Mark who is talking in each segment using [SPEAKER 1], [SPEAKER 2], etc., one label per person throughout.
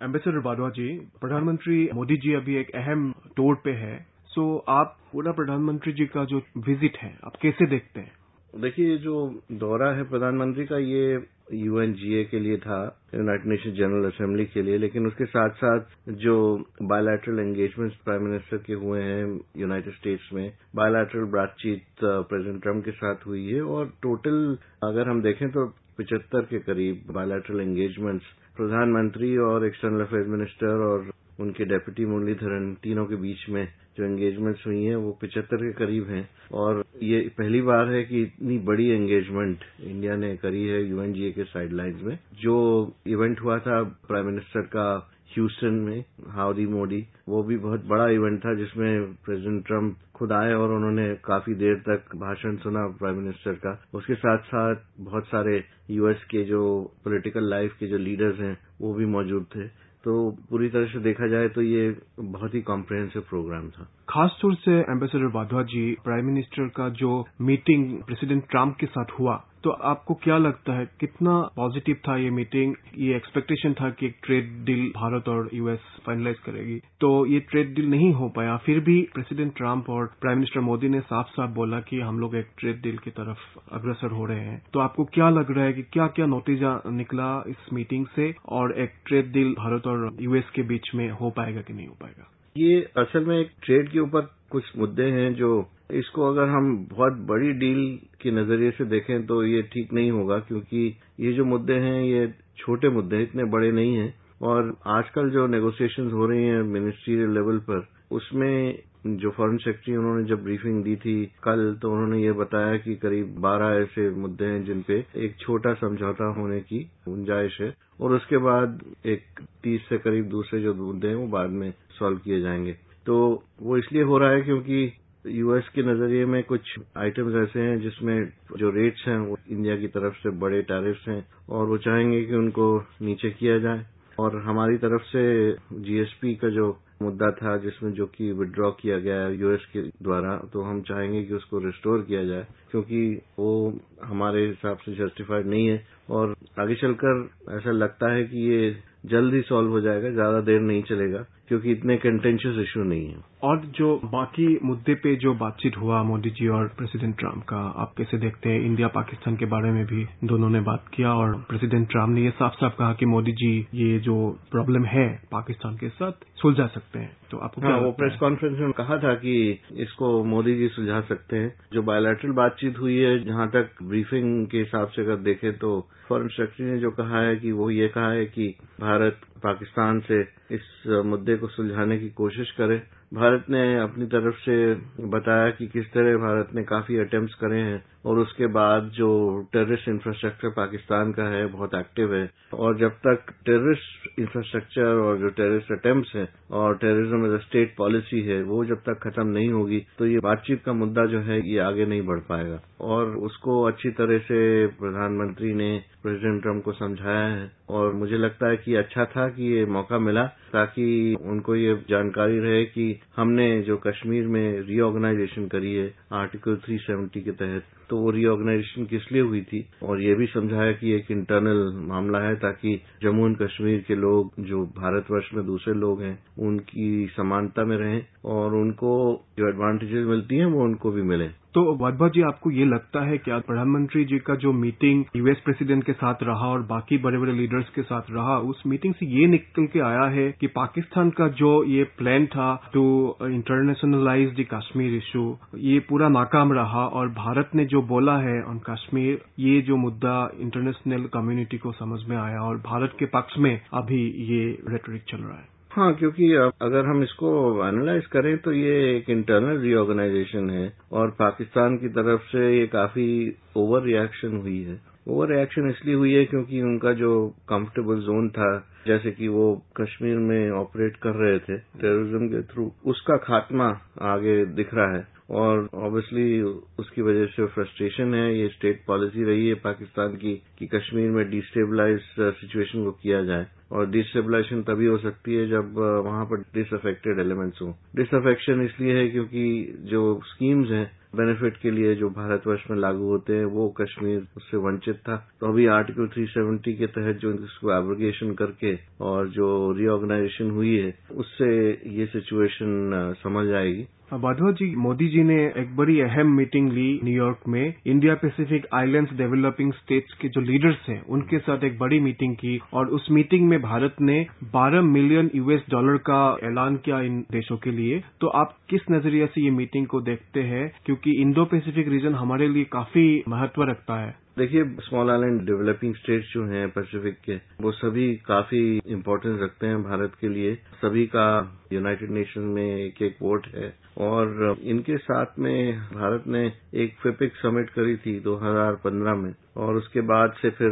[SPEAKER 1] Ambassador Wadhwa जी प्रधानमंत्री मोदी जी अभी एक अहम टूर पे है सो आप पूरा प्रधानमंत्री जी का जो विज़िट है आप कैसे देखते हैं
[SPEAKER 2] देखिए जो दौरा है प्रधानमंत्री का ये यूएनजीए के लिए था यूनाइटेड नेशन जनरल असेंबली के लिए लेकिन उसके साथ साथ जो बायोलैटरल एंगेजमेंट्स प्राइम मिनिस्टर के हुए हैं यूनाइटेड स्टेट्स में बायोलैटरल बातचीत प्रेसिडेंट ट्रंप के साथ हुई है और टोटल अगर हम देखें तो पिचहत्तर के करीब बायोलैटरल एंगेजमेंट्स प्रधानमंत्री और एक्सटर्नल अफेयर मिनिस्टर और उनके डेप्यूटी मुरलीधरन तीनों के बीच में जो एंगेजमेंट्स हुई हैं, वो पिचहत्तर के करीब हैं। और ये पहली बार है कि इतनी बड़ी एंगेजमेंट इंडिया ने करी है यूएनजीए के साइडलाइंस में। जो इवेंट हुआ था प्राइम मिनिस्टर का ह्यूस्टन में हाउडी मोदी वो भी बहुत बड़ा इवेंट था जिसमें प्रेसिडेंट ट्रंप खुद आए और उन्होंने काफ़ी देर तक भाषण सुना प्राइम मिनिस्टर का। उसके साथ साथ बहुत सारे यूएस के जो पॉलिटिकल लाइफ के जो लीडर्स हैं, वो भी मौजूद थे। तो पूरी तरह से देखा जाए तो ये बहुत ही कॉम्प्रिहेंसिव प्रोग्राम था।
[SPEAKER 1] खास तौर से ambassador Wadhwa ji prime minister का जो मीटिंग प्रेसिडेंट ट्रंप के साथ हुआ तो आपको क्या लगता है, कितना पॉजिटिव था ये मीटिंग ये एक्सपेक्टेशन था कि एक ट्रेड डील भारत और यूएस फाइनलाइज करेगी। तो ये ट्रेड डील नहीं हो पाया। फिर भी प्रेसिडेंट ट्रंप और प्राइम मिनिस्टर मोदी ने साफ़ साफ़ बोला कि हम लोग एक ट्रेड डील की तरफ़ अग्रसर हो रहे हैं। तो आपको क्या लग रहा है कि क्या क्या नतीजा निकला इस मीटिंग से और एक ट्रेड डील भारत और यूएस के बीच में हो पाएगा कि नहीं हो पाएगा?
[SPEAKER 2] ये असल में एक ट्रेड के ऊपर कुछ मुद्दे हैं जो इसको अगर हम बहुत बड़ी डील के नज़रिए से देखें तो ये ठीक नहीं होगा, क्योंकि ये जो मुद्दे हैं, ये छोटे मुद्दे हैं, इतने बड़े नहीं हैं। और आजकल जो नेगोशिएशंस हो रही हैं मिनिस्ट्रियल लेवल पर, उसमें जो फॉरेन सेक्रेटरी उन्होंने जब ब्रीफिंग दी थी कल तो उन्होंने ये बताया कि करीब बारह ऐसे मुद्दे हैं जिन पे एक छोटा समझौता होने की गुंजाइश है, और उसके बाद एक तीस से करीब दूसरे जो मुद्दे हैं, वो बाद में सॉल्व किए जाएँगे। तो वो इसलिए हो रहा है क्योंकि यूएस के नज़रिए में कुछ आइटम्स ऐसे हैं जिसमें जो रेट्स हैं वो इंडिया की तरफ़ से बड़े टैरिफ्स हैं और वो चाहेंगे कि उनको नीचे किया जाए। और हमारी तरफ़ से जीएसपी का जो मुद्दा था जिसमें जो कि विड्रॉ किया गया है यूएस के द्वारा तो हम चाहेंगे कि उसको रिस्टोर किया जाए, क्योंकि वो हमारे हिसाब से जस्टिफाइड नहीं है। और आगे चलकर ऐसा लगता है कि ये जल्द ही सॉल्व हो जाएगा, ज़्यादा देर नहीं चलेगा। क्योंकि इतने कंटेंशियस इश्यू नहीं है।
[SPEAKER 1] और जो बाकी मुद्दे पे जो बातचीत हुआ मोदी जी और प्रेसिडेंट ट्रंप का आप कैसे देखते हैं? इंडिया पाकिस्तान के बारे में भी दोनों ने बात किया और प्रेसिडेंट ट्रंप ने ये साफ़ साफ़ कहा कि मोदी जी ये जो प्रॉब्लम है पाकिस्तान के साथ सुलझा सकते हैं। तो आपको क्या
[SPEAKER 2] हाँ, वो प्रेस कॉन्फ्रेंस में कहा था कि इसको मोदी जी सुलझा सकते हैं। जो बायोलैटरल बातचीत हुई है जहाँ तक ब्रीफिंग के हिसाब से अगर देखें तो फॉरेन सेक्रेटरी ने जो कहा है कि वो ये कहा है कि भारत पाकिस्तान से इस मुद्दे को सुलझाने की कोशिश करे। भारत ने अपनी तरफ़ से बताया कि किस तरह भारत ने काफ़ी अटेम्प्ट करे हैं और उसके बाद जो टेररिस्ट इंफ्रास्ट्रक्चर पाकिस्तान का है, बहुत एक्टिव है। और जब तक टेररिस्ट इंफ्रास्ट्रक्चर और जो टेररिस्ट अटेम्प्ट हैं और terrorism as a state policy है, वो जब तक खत्म नहीं होगी तो ये बातचीत का मुद्दा जो है, ये आगे नहीं बढ़ पाएगा। और उसको अच्छी तरह से प्रधानमंत्री ने, प्रेसिडेंट ट्रंप को समझाया है और मुझे लगता है कि अच्छा था कि ये मौका मिला ताकि उनको ये जानकारी रहे कि हमने जो कश्मीर में रीऑर्गेनाइजेशन करी है आर्टिकल 370 के तहत तो वो रीऑर्गेनाइजेशन किस लिए हुई थी? और ये भी समझाया कि एक इंटरनल मामला है ताकि जम्मू एंड कश्मीर के लोग, जो भारतवर्ष में दूसरे लोग हैं, उनकी समानता में रहें और उनको जो एडवांटेजेस मिलती हैं, वो उनको भी मिलें।
[SPEAKER 1] तो वाधवा जी, आपको ये लगता है कि प्रधानमंत्री जी का जो मीटिंग यूएस प्रेसिडेंट के साथ रहा और बाकी बड़े बड़े लीडर्स के साथ रहा, उस मीटिंग से ये निकल के आया है कि पाकिस्तान का जो ये प्लान था to internationalise the Kashmir issue ये पूरा नाकाम रहा और भारत ने जो बोला है ऑन कश्मीर ये जो मुद्दा इंटरनेशनल कम्युनिटी को समझ में आया और भारत के पक्ष में अभी ये रेटोरिक चल रहा है।
[SPEAKER 2] हाँ क्योंकि अगर हम इसको एनालाइज करें तो ये एक इंटरनल रीऑर्गेनाइजेशन है और पाकिस्तान की तरफ़ से ये काफ़ी ओवर रिएक्शन हुई है। ओवर रिएक्शन इसलिए हुई है क्योंकि उनका जो कंफर्टेबल जोन था, जैसे कि वो कश्मीर में ऑपरेट कर रहे थे टेररिज्म के थ्रू उसका खात्मा आगे दिख रहा है। और ऑब्वियसली उसकी वजह से फ्रस्ट्रेशन है, ये स्टेट पॉलिसी रही है पाकिस्तान की कि कश्मीर में डिस्टेबलाइज सिचुएशन को किया जाए। और डिस्टेबलाइजेशन तभी हो सकती है जब वहाँ पर डिसअफेक्टेड एलिमेंट्स हों। डिसअफेक्शन इसलिए है क्योंकि जो स्कीम्स हैं बेनिफिट के लिए जो भारतवर्ष में लागू होते हैं, वो कश्मीर उससे वंचित था। तो अभी आर्टिकल 370 के तहत जो इसको एब्रोगेशन करके और जो रीऑर्गेनाइजेशन हुई है, उससे ये सिचुएशन समझ आएगी।
[SPEAKER 1] वाधवा जी मोदी जी ने एक बड़ी अहम मीटिंग ली न्यूयॉर्क में। India Pacific islands developing states के जो लीडर्स हैं, उनके साथ एक बड़ी मीटिंग की और उस मीटिंग में भारत ने 12 मिलियन यूएस डॉलर का ऐलान किया इन देशों के लिए। तो आप किस नज़रिए से ये मीटिंग को देखते हैं? क्योंकि इंडो पैसिफिक रीजन हमारे लिए काफ़ी महत्व रखता है।
[SPEAKER 2] देखिए स्मॉल आइलैंड डेवलपिंग स्टेट्स जो हैं पैसिफिक के, वो सभी काफ़ी इम्पोर्टेंस रखते हैं भारत के लिए। सभी का यूनाइटेड नेशन में एक एक वोट है और इनके साथ में भारत ने एक फिपिक समिट करी थी 2015 में। और उसके बाद से फिर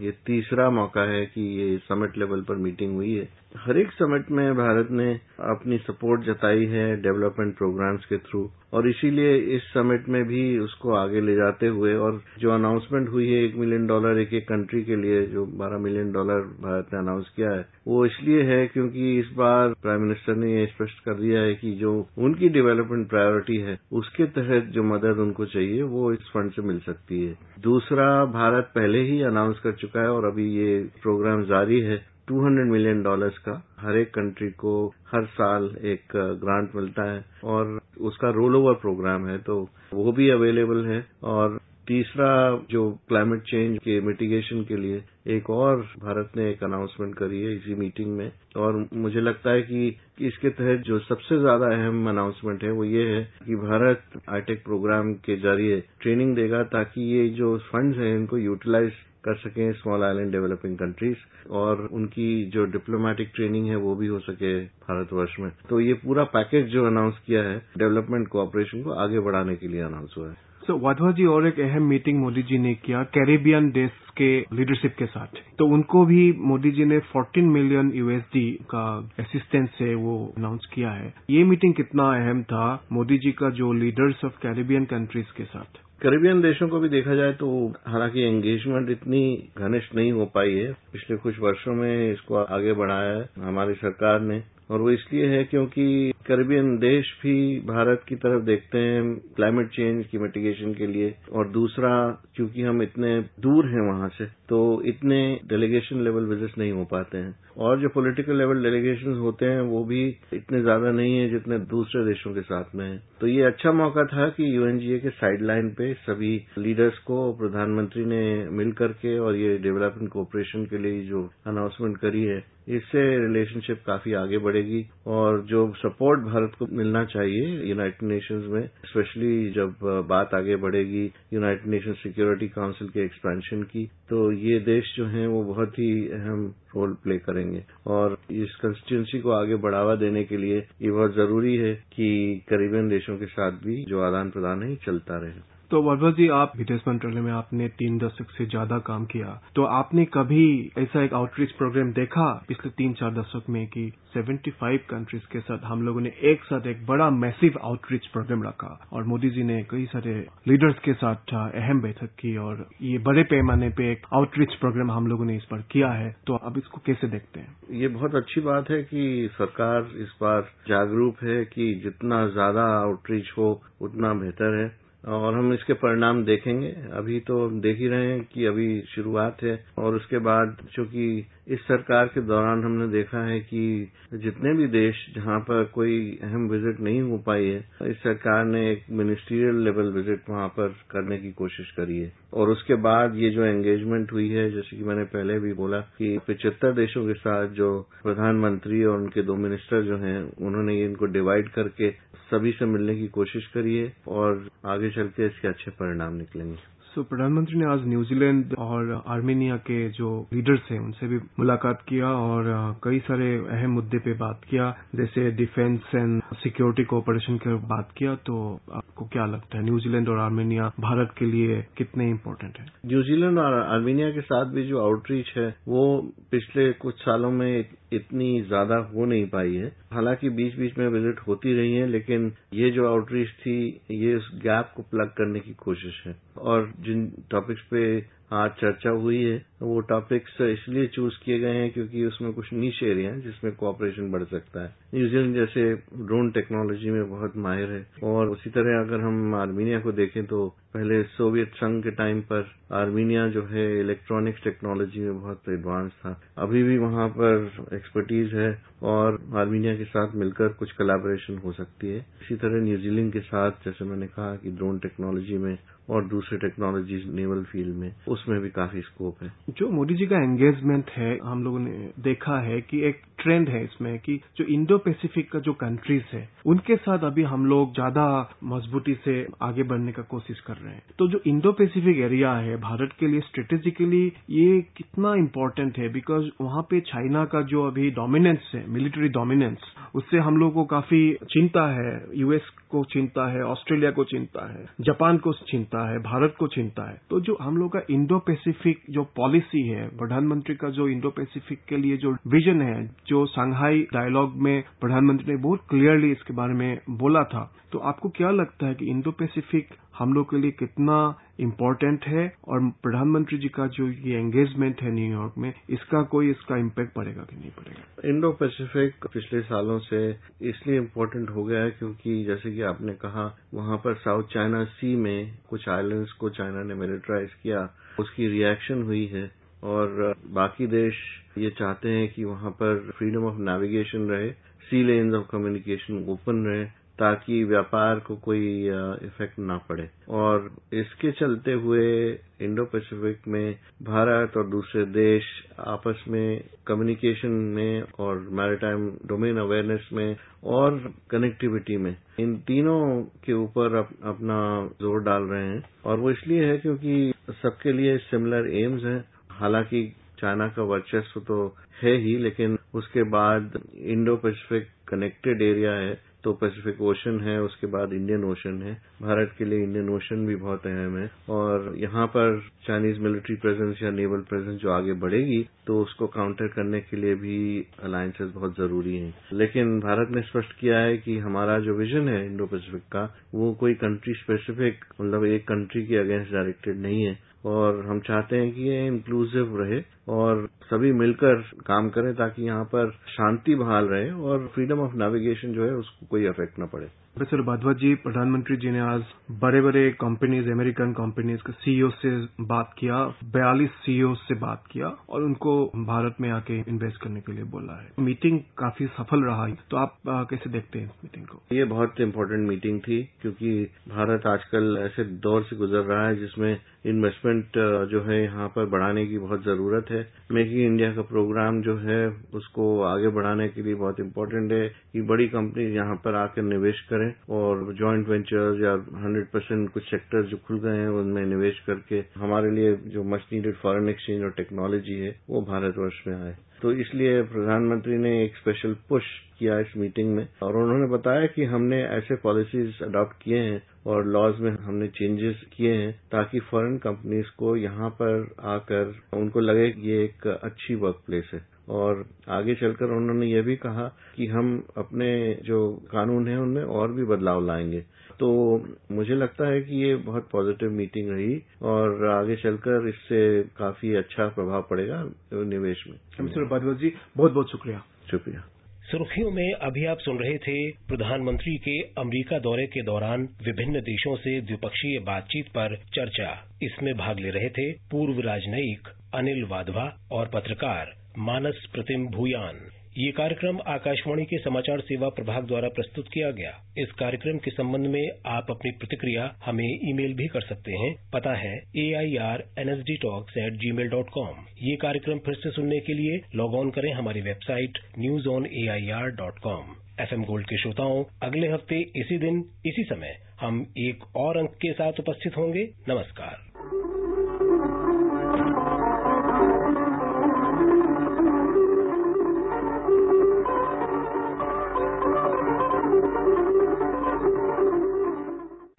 [SPEAKER 2] ये तीसरा मौका है कि ये समिट लेवल पर मीटिंग हुई है। हर एक समिट में भारत ने अपनी सपोर्ट जताई है डेवलपमेंट प्रोग्राम्स के थ्रू और इसीलिए इस समिट में भी उसको आगे ले जाते हुए और जो अनाउंसमेंट हुई है एक मिलियन डॉलर एक एक कंट्री के लिए, जो 12 मिलियन डॉलर भारत ने अनाउंस किया है, वो इसलिए है क्योंकि इस बार प्राइम मिनिस्टर ने ये स्पष्ट कर दिया है कि जो उनकी डेवलपमेंट प्रायोरिटी है, उसके तहत जो मदद उनको चाहिए, वो इस फंड से मिल सकती है। दूसरा भारत पहले ही अनाउंस कर चुका है और अभी ये प्रोग्राम जारी है। 200 मिलियन डॉलर्स का हर एक कंट्री को हर साल एक ग्रांट मिलता है और उसका रोल ओवर प्रोग्राम है तो वो भी अवेलेबल है और तीसरा जो क्लाइमेट चेंज के मिटिगेशन के लिए एक और भारत ने एक अनाउंसमेंट करी है इसी मीटिंग में। और मुझे लगता है कि इसके तहत जो सबसे ज़्यादा अहम अनाउंसमेंट है वो ये है कि भारत आईटेक प्रोग्राम के ज़रिए ट्रेनिंग देगा ताकि ये जो फंड्स हैं इनको यूटिलाइज कर सकें स्मॉल आइलैंड डेवलपिंग कंट्रीज़ और उनकी जो डिप्लोमेटिक ट्रेनिंग है वो भी हो सके भारतवर्ष में। तो ये पूरा पैकेज जो अनाउंस किया है डेवलपमेंट कोऑपरेशन को आगे बढ़ाने के लिए अनाउंस हुआ है।
[SPEAKER 1] सो वाधवा जी और एक अहम मीटिंग मोदी जी ने किया कैरेबियन देश के लीडरशिप के साथ। तो उनको भी मोदी जी ने 14 मिलियन यूएसडी का असिस्टेंस से वो अनाउंस किया है। ये मीटिंग कितना अहम था मोदी जी का जो लीडर्स ऑफ़ कैरेबियन कंट्रीज़ के साथ।
[SPEAKER 2] कैरेबियन देशों को भी देखा जाए तो हालाँकि एंगेजमेंट इतनी घनिष्ठ नहीं हो पाई है। पिछले कुछ वर्षों में इसको आगे बढ़ाया है। हमारी सरकार ने और वो इसलिए है क्योंकि कैरेबियन देश भी भारत की तरफ़ देखते हैं क्लाइमेट चेंज की मिटिगेशन के लिए। और दूसरा, क्योंकि हम इतने दूर हैं वहाँ से तो इतने डेलीगेशन लेवल विज़िट नहीं हो पाते हैं। और जो पॉलिटिकल लेवल डेलीगेशन होते हैं, वो भी इतने ज़्यादा नहीं है जितने दूसरे देशों के साथ में है। तो ये अच्छा मौका था कि यूएनजीए के साइडलाइन पे सभी लीडर्स को, प्रधानमंत्री ने मिल करके और ये डेवलपमेंट कोऑपरेशन के लिए जो अनाउंसमेंट करी है इससे रिलेशनशिप काफ़ी आगे बढ़ेगी और जो सपोर्ट भारत को मिलना चाहिए यूनाइटेड नेशंस में स्पेशली जब बात आगे बढ़ेगी यूनाइटेड नेशन सिक्योरिटी काउंसिल के एक्सपेंशन की तो ये देश जो हैं वो बहुत ही अहम रोल प्ले करेंगे और इस कंस्टिट्यूंसी को आगे बढ़ावा देने के लिए ये बहुत ज़रूरी है कि करीबन देशों के साथ भी जो आदान प्रदान है चलता रहे।
[SPEAKER 1] तो वर्मा जी, आप विदेश मंत्रालय में आपने तीन दशक से ज़्यादा काम किया। तो आपने कभी ऐसा एक आउटरीच प्रोग्राम देखा पिछले तीन चार दशक में कि 75 कंट्रीज़ के साथ हम लोगों ने एक साथ एक बड़ा मैसिव आउटरीच प्रोग्राम रखा? और मोदी जी ने कई सारे लीडर्स के साथ अहम बैठक की और ये बड़े पैमाने पे एक आउटरीच प्रोग्राम हम लोगों ने इस पर किया है। तो आप इसको कैसे देखते हैं?
[SPEAKER 2] ये बहुत अच्छी बात है कि सरकार इस बार जागरूक है कि जितना ज़्यादा आउटरीच हो, उतना बेहतर है। और हम इसके परिणाम देखेंगे। अभी तो देख ही रहे हैं कि अभी शुरुआत है और उसके बाद चूँकि इस सरकार के दौरान हमने देखा है कि जितने भी देश जहाँ पर कोई अहम विज़िट नहीं हो पाई है, इस सरकार ने एक मिनिस्ट्रियल लेवल विज़िट वहाँ पर करने की कोशिश करी है। और उसके बाद ये जो एंगेजमेंट हुई है, जैसे कि मैंने पहले भी बोला कि पिचहत्तर देशों के साथ जो प्रधानमंत्री और उनके दो मिनिस्टर जो हैं, उन्होंने इनको डिवाइड करके सभी से मिलने की कोशिश करी है और आगे चल के इसके अच्छे परिणाम निकलेंगे।
[SPEAKER 1] सो so, प्रधानमंत्री ने आज न्यूजीलैंड और आर्मेनिया के जो लीडर्स हैं उनसे भी मुलाकात किया और कई सारे अहम मुद्दे पे बात किया जैसे डिफेंस एंड सिक्योरिटी कोऑपरेशन की बात किया तो आपको क्या लगता है न्यूजीलैंड और आर्मेनिया भारत के लिए कितने इम्पोर्टेंट है
[SPEAKER 2] न्यूजीलैंड और आर्मेनिया के साथ भी जो आउटरीच है वो पिछले कुछ सालों में इतनी ज़्यादा हो नहीं पाई है हालाँकि बीच बीच में विज़िट होती रही है लेकिन ये जो आउटरीच थी ये उस गैप को प्लग करने की कोशिश है और जिन टॉपिक्स पे आज चर्चा हुई है, वो टॉपिक्स इसलिए चूज़ किए गए हैं क्योंकि उसमें कुछ नीच एरिया है जिसमें कोऑपरेशन बढ़ सकता है। न्यूजीलैंड जैसे ड्रोन टेक्नोलॉजी में बहुत माहिर है और उसी तरह अगर हम आर्मीनिया को देखें तो पहले सोवियत संघ के टाइम पर आर्मीनिया जो है इलेक्ट्रॉनिक्स टेक्नोलॉजी में बहुत एडवांस था। अभी भी वहाँ पर एक्सपर्टीज है और आर्मीनिया के साथ मिलकर कुछ कोलैबोरेशन हो सकती है। इसी तरह न्यूजीलैंड के साथ, जैसे मैंने कहा कि ड्रोन टेक्नोलॉजी में और दूसरे टेक्नोलॉजीज़ नेवल फ़ील्ड में, उसमें भी काफ़ी स्कोप है।
[SPEAKER 1] जो मोदी जी का एंगेजमेंट है, हम लोगों ने देखा है कि एक ट्रेंड है इसमें कि जो इंडो पैसिफिक का जो कंट्रीज़ है, उनके साथ अभी हम लोग ज़्यादा मजबूती से आगे बढ़ने का कोशिश कर रहे हैं। तो जो इंडो पैसिफिक एरिया है, भारत के लिए स्ट्रेटेजिकली ये कितना इम्पोर्टेंट है बिकॉज़ वहाँ पे चाइना का जो अभी डोमिनेंस है मिलिट्री डोमिनेंस उससे हम लोग को काफ़ी चिंता है यूएस को चिंता है ऑस्ट्रेलिया को चिंता है जापान को चिंता है, भारत को चिंता है। तो जो हम लोग का इंडो पैसिफिक जो पॉलिसी है, प्रधानमंत्री का जो इंडो पैसिफिक के लिए जो विजन है, जो शांघाई डायलॉग में प्रधानमंत्री ने बहुत क्लियरली इसके बारे में बोला था तो आपको क्या लगता है कि इंडो पैसिफिक हम लोग के लिए कितना इम्पोर्टेंट है और प्रधानमंत्री जी का जो ये एंगेजमेंट है न्यूयॉर्क में, इसका कोई इसका इम्पैक्ट पड़ेगा कि नहीं पड़ेगा?
[SPEAKER 2] इंडो पैसिफिक पिछले सालों से इसलिए इम्पोर्टेंट हो गया है क्योंकि जैसे कि आपने कहा, वहाँ पर साउथ चाइना सी में कुछ आइलैंड्स को चाइना ने मिलिटराइज किया, उसकी रिएक्शन हुई है और बाकी देश ये चाहते हैं कि वहाँ पर फ्रीडम ऑफ़ नेविगेशन रहे sea lanes of communication open रहे। ताकि व्यापार को कोई इफ़ेक्ट ना पड़े। और इसके चलते हुए इंडो पैसिफिक में भारत और दूसरे देश आपस में कम्युनिकेशन में और मैरिटाइम डोमेन अवेयरनेस में और कनेक्टिविटी में इन तीनों के ऊपर अप, अपना ज़ोर डाल रहे हैं। और वो इसलिए है क्योंकि सबके लिए सिमिलर एम्स हैं। हालाँकि चाइना का वर्चस्व तो है ही लेकिन उसके बाद इंडो पैसिफिक कनेक्टेड एरिया है। तो पैसिफिक ओशन है, उसके बाद इंडियन ओशन है। भारत के लिए इंडियन ओशन भी बहुत अहम है। और यहाँ पर चाइनीज़ मिलिट्री प्रेजेंस या नेवल प्रेजेंस जो आगे बढ़ेगी तो उसको काउंटर करने के लिए भी अलायंसेस बहुत ज़रूरी हैं। लेकिन भारत ने स्पष्ट किया है कि हमारा जो विजन है इंडो पैसिफिक का, वो कोई कंट्री स्पेसिफिक मतलब एक कंट्री के अगेंस्ट डायरेक्टेड नहीं है। और हम चाहते हैं कि ये इंक्लूसिव रहे और सभी मिलकर काम करें ताकि यहाँ पर शांति बहाल रहे और फ्रीडम ऑफ़ नेविगेशन जो है उसको कोई अफेक्ट न पड़े।
[SPEAKER 1] प्रोफेसर भादवा जी प्रधानमंत्री जी ने आज बड़े बड़े कंपनीज़ अमेरिकन कंपनीज़ के सीईओ से बात किया, बयालीस सीईओ से बात किया और उनको भारत में आके इन्वेस्ट करने के लिए बोला है। मीटिंग काफ़ी सफल रहा। है तो आप कैसे देखते हैं इस मीटिंग को?
[SPEAKER 2] ये बहुत इम्पोर्टेंट मीटिंग थी क्योंकि भारत आजकल ऐसे दौर से गुजर रहा है जिसमें इन्वेस्टमेंट जो है यहाँ पर बढ़ाने की बहुत ज़रूरत है। मेक इन इंडिया का प्रोग्राम जो है उसको आगे बढ़ाने के लिए बहुत इम्पोर्टेंट है कि बड़ी कंपनी यहाँ पर आकर निवेश करें। और ज्वाइंट वेंचर्स या हंड्रेड परसेंट कुछ सेक्टर्स जो खुल गए हैं, उनमें निवेश करके हमारे लिए जो मच नीडेड फॉरेन एक्सचेंज और टेक्नोलॉजी है, वो भारतवर्ष में आए। तो इसलिए प्रधानमंत्री ने एक स्पेशल पुश किया इस मीटिंग में और उन्होंने बताया कि हमने ऐसे पॉलिसीज़ अडॉप्ट किए हैं और लॉज में हमने चेंजेस किए हैं ताकि फॉरेन कंपनीज़ को यहाँ पर आकर उनको लगे कि ये एक अच्छी वर्क प्लेस है। और आगे चलकर उन्होंने ये भी कहा कि हम अपने जो कानून है उनमें और भी बदलाव लाएँगे। तो मुझे लगता है कि ये बहुत पॉजिटिव मीटिंग रही और आगे चलकर इससे काफ़ी अच्छा प्रभाव पड़ेगा निवेश में।
[SPEAKER 1] मिस्टर जी बहुत बहुत शुक्रिया।
[SPEAKER 2] शुक्रिया।
[SPEAKER 3] सुर्खियों में अभी आप सुन रहे थे प्रधानमंत्री के अमेरिका दौरे के दौरान विभिन्न देशों से द्विपक्षीय बातचीत पर चर्चा। इसमें भाग ले रहे थे पूर्व राजनयिक अनिल वाधवा और पत्रकार मानस प्रतिम भूयान। ये कार्यक्रम आकाशवाणी के समाचार सेवा प्रभाग द्वारा प्रस्तुत किया गया। इस कार्यक्रम के संबंध में आप अपनी प्रतिक्रिया हमें ईमेल भी कर सकते हैं। पता है A I R N S D talks at Gmail dot com ये कार्यक्रम फिर से सुनने के लिए लॉग ऑन करें हमारी website news on A I R dot com F M gold के श्रोताओं, अगले हफ़्ते इसी दिन, इसी समय हम एक और अंक के साथ उपस्थित होंगे। नमस्कार।